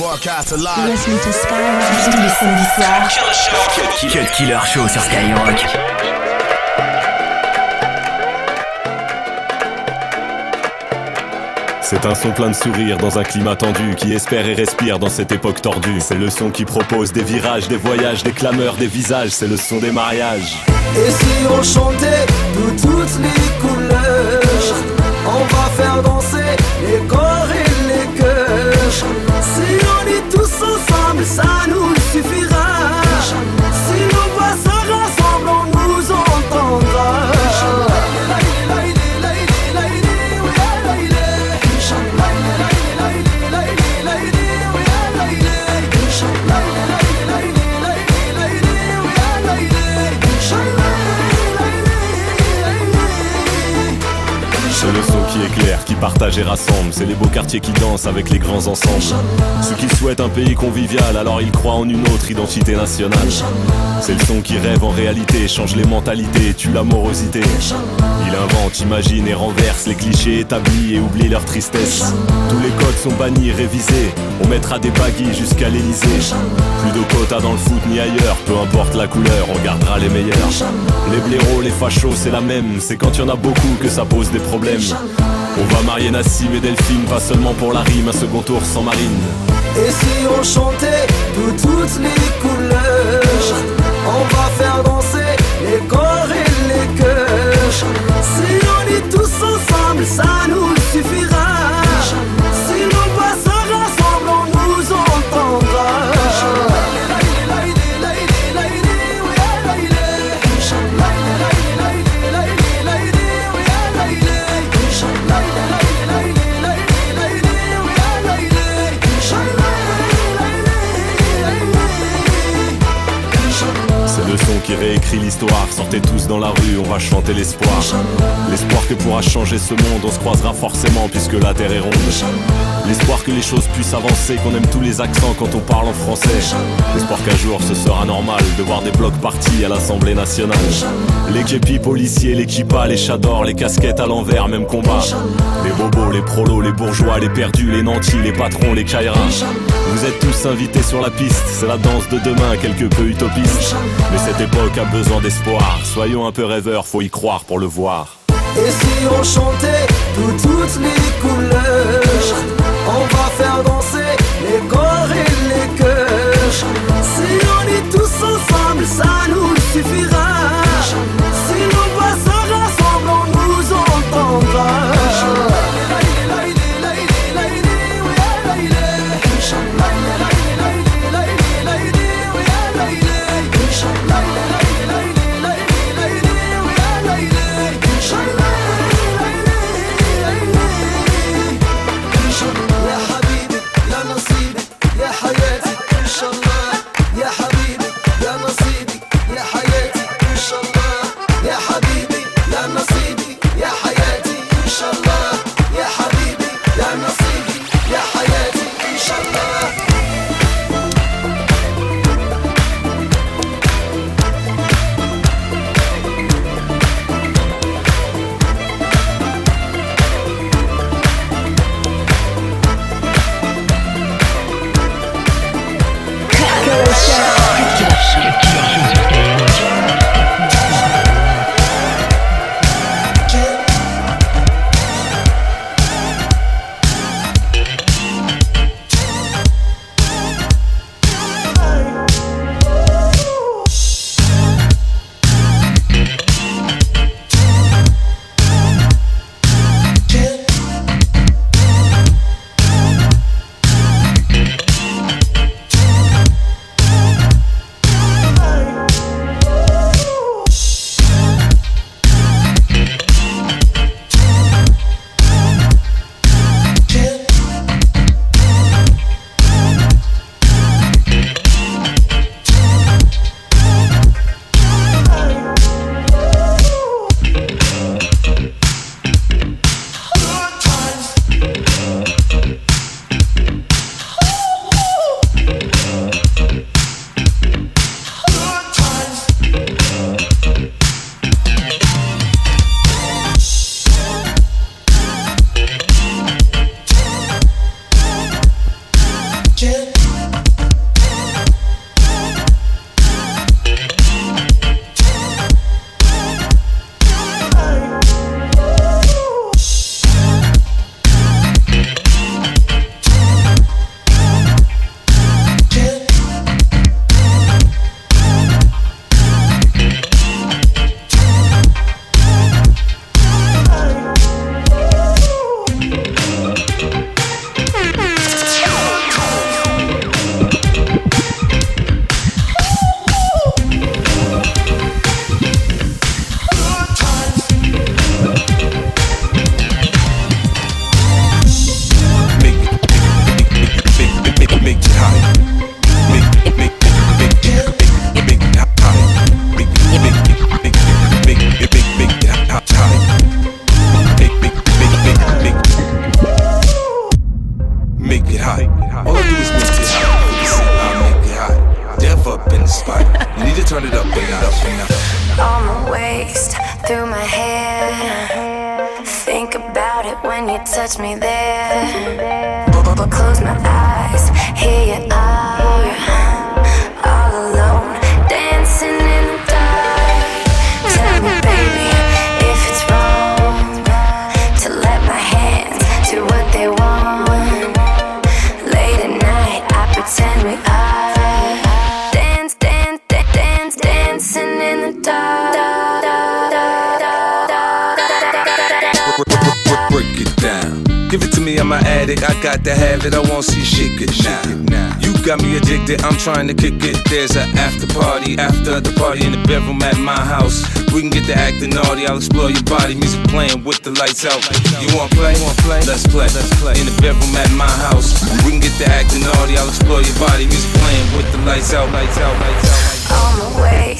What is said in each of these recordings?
Broadcast alive. Listen to Skyrock tous les samedis soirs. Cut Killer Show sur Skyrock. C'est un son plein de sourires dans un climat tendu qui espère et respire dans cette époque tordue. C'est le son qui propose des virages, des voyages, des clameurs, des visages. C'est le son des mariages. Et si on chantait de toutes les couleurs, on va faire danser ensemble, ça nous. Partage et rassemble. C'est les beaux quartiers qui dansent avec les grands ensembles. Ceux qui souhaitent un pays convivial, alors ils croient en une autre identité nationale. C'est le son qui rêve en réalité, change les mentalités, tue l'amorosité. Il invente, imagine et renverse les clichés établis et oublie leur tristesse. Tous les codes sont bannis, révisés. On mettra des baguilles jusqu'à l'Elysée. Plus de quotas dans le foot ni ailleurs, peu importe la couleur, on gardera les meilleurs. Les blaireaux, les fachos, c'est la même. C'est quand y en a beaucoup que ça pose des problèmes. On va marier Nassim et Delphine, pas seulement pour la rime, un second tour sans marine. Et si on chantait de toutes les couleurs, l'espoir. L'espoir que pourra changer ce monde, on se croisera forcément puisque la terre est ronde. L'espoir que les choses puissent avancer, qu'on aime tous les accents quand on parle en français. L'espoir qu'un jour ce sera normal de voir des blocs partis à l'Assemblée nationale. Les képis policiers, les kippas, les chadors, les casquettes à l'envers, même combat. Les bobos, les prolos, les bourgeois, les perdus, les nantis, les patrons, les kairas. Vous êtes tous invités sur la piste, c'est la danse de demain, quelque peu utopiste. Mais cette époque a besoin d'espoir. Soyons un peu rêveurs, faut y croire pour le voir. Et si on chantait toutes les couleurs, on va faire danser les corps et les cœurs. Si on est tous ensemble, ça nous suffira. To I won't see shit get now. You got me addicted, I'm trying to kick it. There's an after party, after the party in the bedroom at my house. We can get to acting naughty, I'll explore your body. Music playing with the lights out. You wanna play? Let's play. Let's play. In the bedroom at my house. We can get to acting naughty, I'll explore your body. Music playing with the lights out, lights out, lights out. On my waist,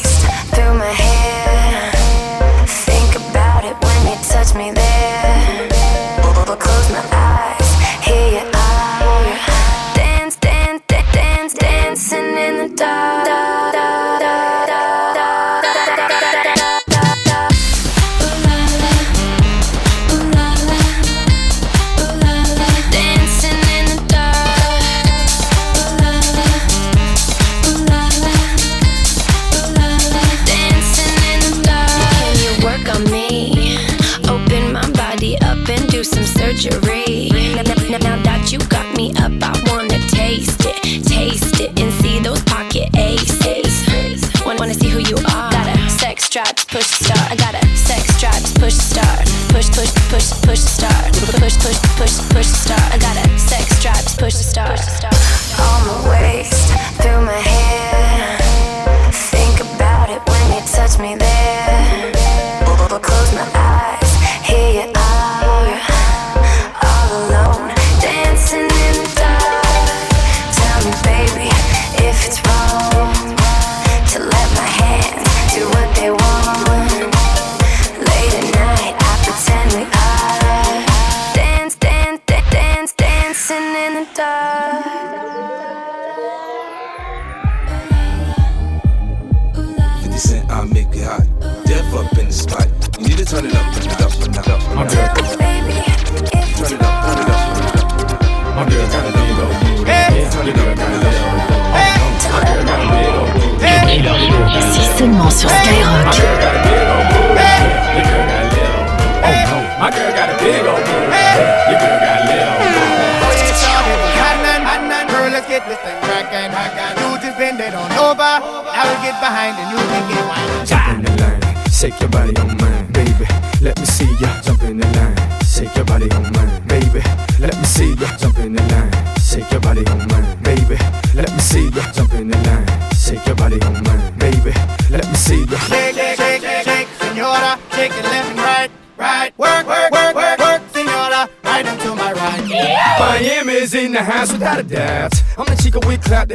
I got a sex drives, push start. Push, push, push, push start. Push, push, push, push start. I got a sex drives, push start. All my waist, through my hair. Think about it when you touch me there. Close my eyes.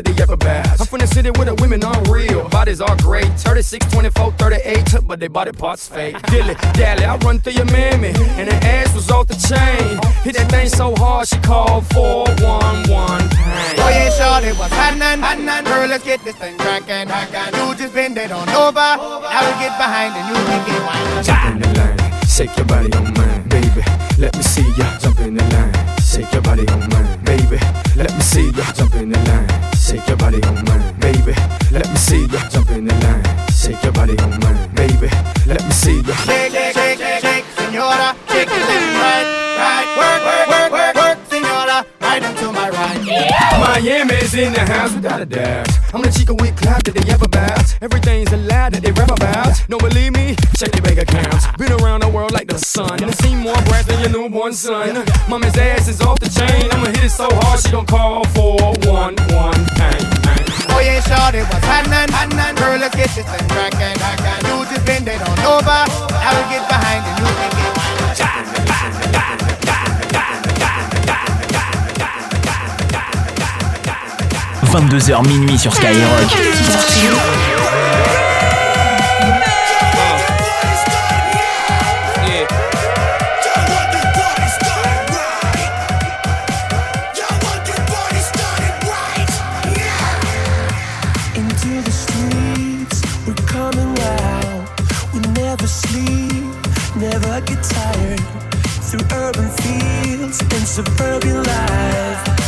They ever bass. I'm from the city where the women are real. Bodies are great. 36, 24, 38, but they body parts fake. Dilly, dally, I run through your mammy, and her ass was off the chain. Hit that thing so hard, she called 411 pain. Oh yeah, shorty, what's happening? happening? Girl, let's get this thing crackin'. You just bend it on over. I will get behind and you can get wine. Jump in the line, shake your body oh on mine, baby. Let me see ya jump in the line, shake your body oh on mine, baby. Let me see ya jump in the line, shake your body oh on mine, baby. Let me see ya jump in the line, shake your body oh on mine. Baby, let me see you. Shake, shake, shake, shake, senora. Shake it left right, right. Work, work, work, work, work, senora. Right into my right. Yeah. Miami's in the house without a doubt. I'm the chica with clout that they ever bout. Everything's a lie that they rap about. No, believe me, check their bank accounts. Been around the world like the sun. And seen more brass than your newborn son. Mama's ass is off the chain. I'ma hit it so hard she gon' call for one, one, bang, bang. Oh yeah, shorty, what's happening? happening? Girl, let's get this thing crackin'. You just bend it on over. I will get behind and you can get wine. 22h minuit sur Skyrock. get tired through urban fields and suburban life.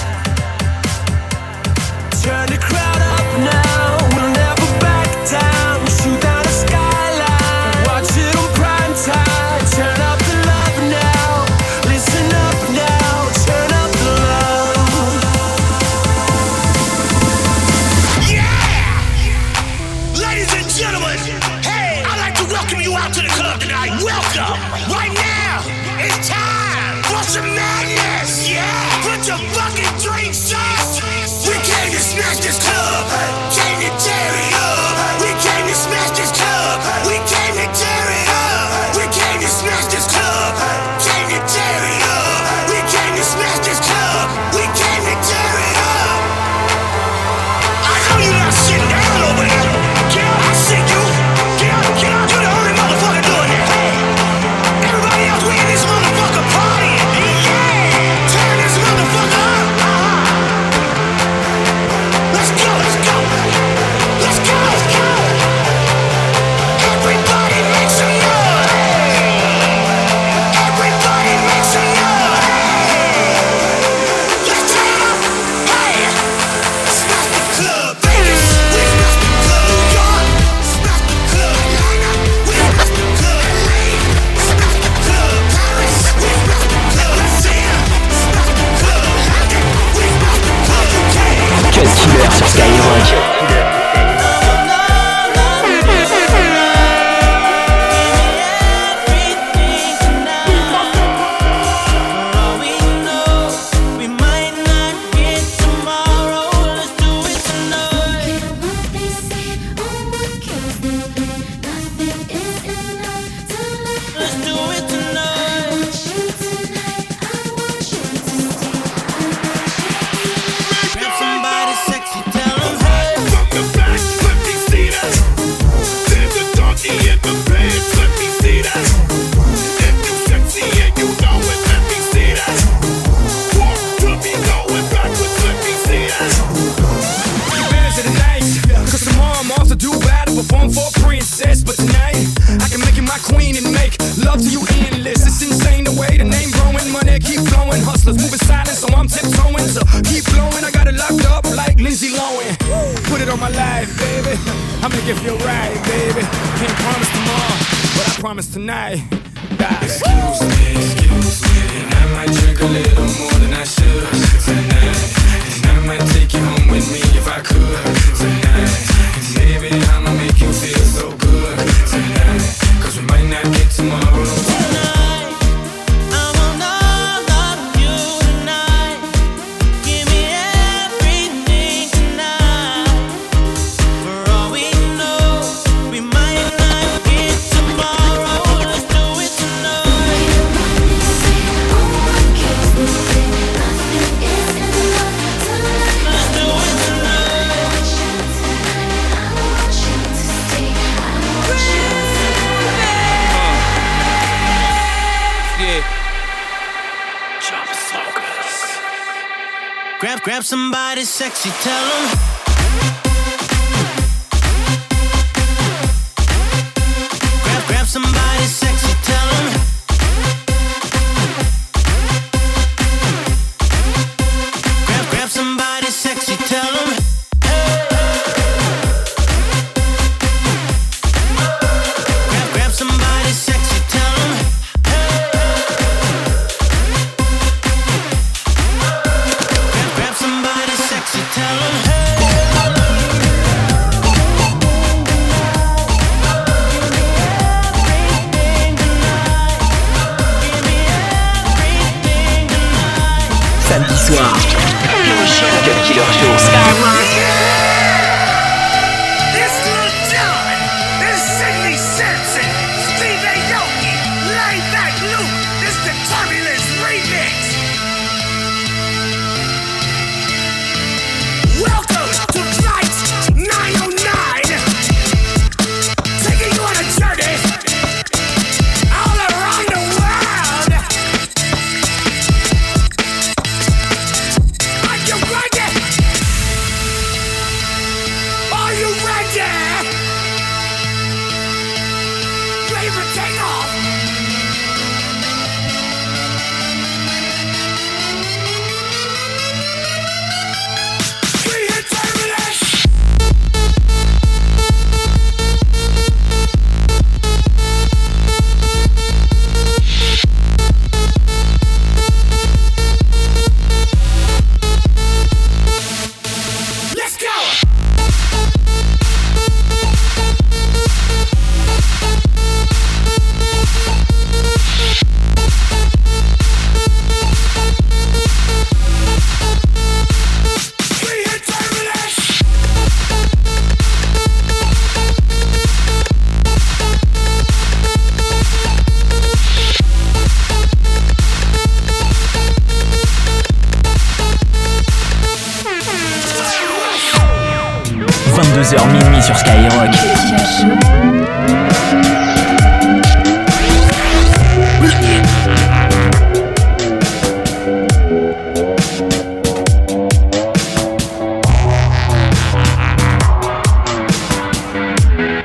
I somebody sexy, tell 'em.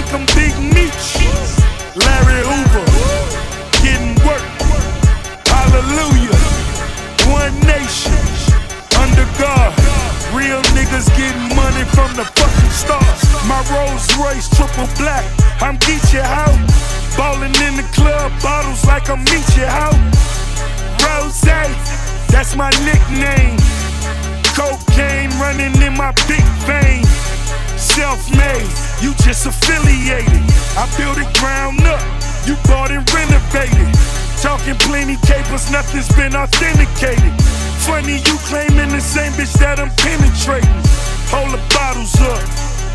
Think I'm Big Meech. Larry Hoover. Getting work. Hallelujah. One nation. Under God. Real niggas getting money from the fucking stars. My Rolls Royce triple black. I'm Geechee out. Ballin' in the club, bottles like I'm Meechee out. Rose, that's my nickname. Cocaine running in my big vein. Self-made, you just affiliated. I built it ground up, you bought and renovated. Talking plenty capers, nothing's been authenticated. Funny you claiming the same bitch that I'm penetrating. Hold the bottles up,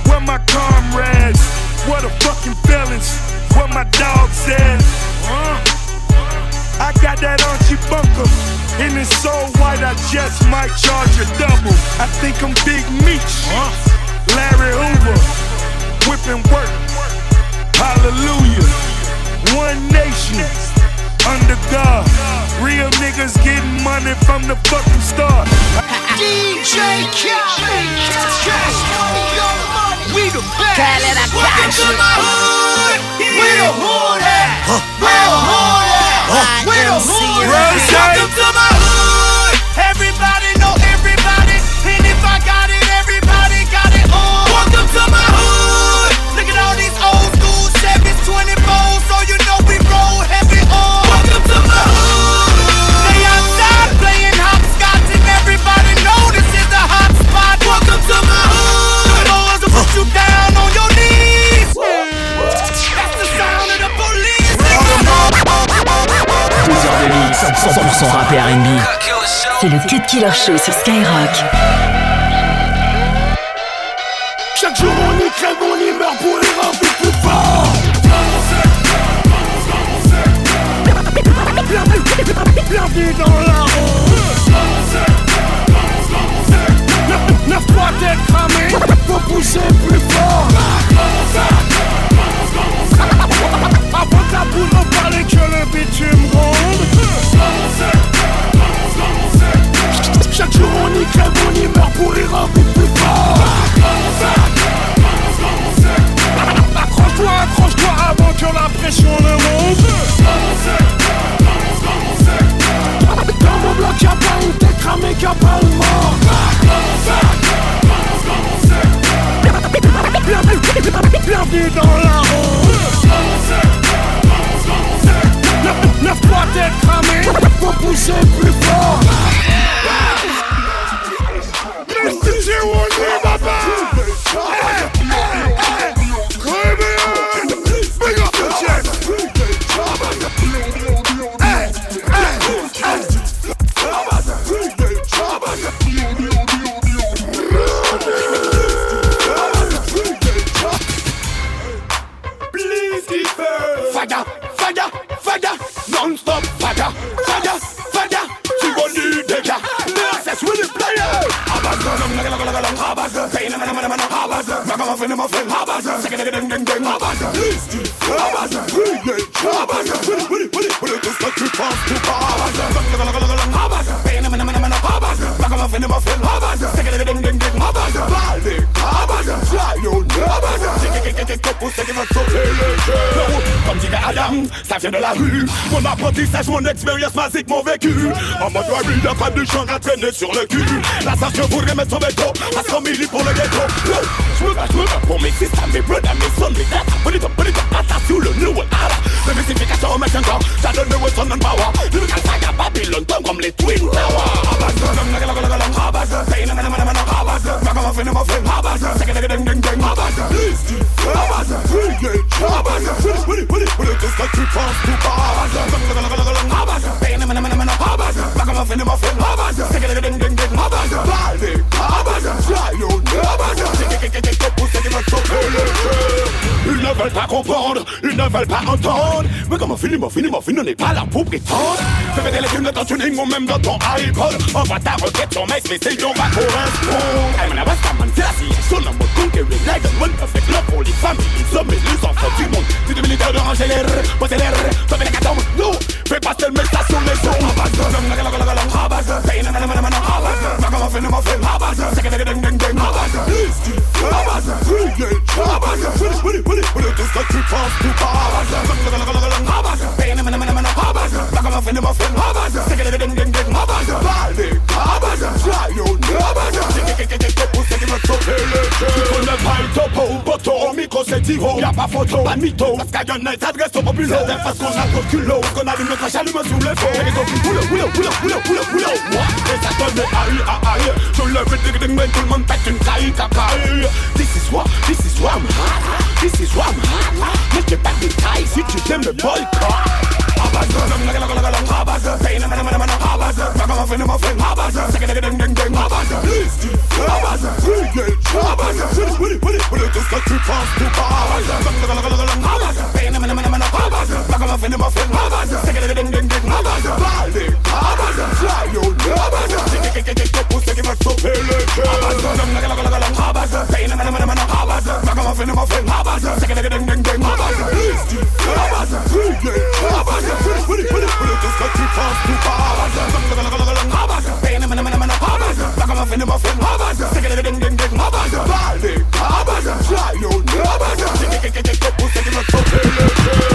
where my comrades? What the fucking felons? What my dog said? Huh? I got that Archie Bunker. And it's so white, I just might charge a double. I think I'm Big Meech. Larry Hoover. Whipping work. Hallelujah. One nation. Under God. Real niggas getting money from the fucking start. DJ Khaled, cash money, young money. We the best. Khaled, I got Welcome to you. my hood. Where the hood at? Where the hood at? Where the hood at? Welcome to my C'est le Cut Killer Show sur Skyrock. Chaque jour on y crève, on y meurt pour les remplir plus fort. Bienvenue dans la rue. Neuf- fois d'être cramé, faut pousser plus fort. Avant que la boule ne parle que le bitume gronde. Ça vient de la rue. Mon apprentissage, mon expérience magique, mon vécu. En mode Warrior, y'a pas de champ à traîner sur le cul. La je voudrais mettre son veto, à 100 milli pour le ghetto. Je me bats, pour mes mes ils ne veulent pas entendre. Mais comment finir, mon finir, mon finir, on n'est pas là pour prétendre. Fais péter les thunes de ton ou même de ton iPod. Envoie ta requête sur MySpace et on va correspondre. I'm an Avasta man, c'est la situation en mode conquering. Like the one perfect love pour les familles, les hommes et les enfants du monde. C'est de militaire de ranger l'air, poser l'air, tomber les catombes. Non, fais passer le message sur les ondes. Habaz, pain, man, man, man, Habaz, comment finir, mon film, Habaz, c'est que ding, ding, ding, Habaz, Habaz, Renate, Habaz, Willy, Willy, Willy, this country pass to Habaz, pain, ou poteau, au micro c'est Tivo, y'a pas photo, pas de mytho, parce y en s'adresse au c'est parce qu'on a trop de culot, qu'on allume notre chalume sous les faux, et les autres, boulot, boulot, boulot, boulot, boulot, boulot, et ça donne aïe, aïe, je le ding ding, mais tout le monde pète une caille, cacaille, this is what, this is what I'm hot, this is what I'm hot, mais j'ai pas de taille si tu t'aimes le boycott. Ragamuffin, muffin, Habaz, second ding ding ding, Habaz, Easty, Habaz, Renate, Habaz, Willy, Willy, Willy, this country pass to Habaz, Habaz, pain, man, man, man, Habaz, Ragamuffin, muffin, Habaz, second ding ding ding, Habaz, Baldi, Habaz, Zion, Habaz, pussy give us so pele, Habaz, pain, man, man, man, Habaz, Ragamuffin, muffin, Habaz, second ding ding ding, Habaz, Easty, Habaz, Renate, Habaz, Willy, Willy, Willy, this country pass to Habaz, Habaz, pain, man, man, muffin. Habasa. Sige ding ding ding ding. Habasa. Baldi Habasa. Fly you Habasa. Sige ding ding ding Pussy give us some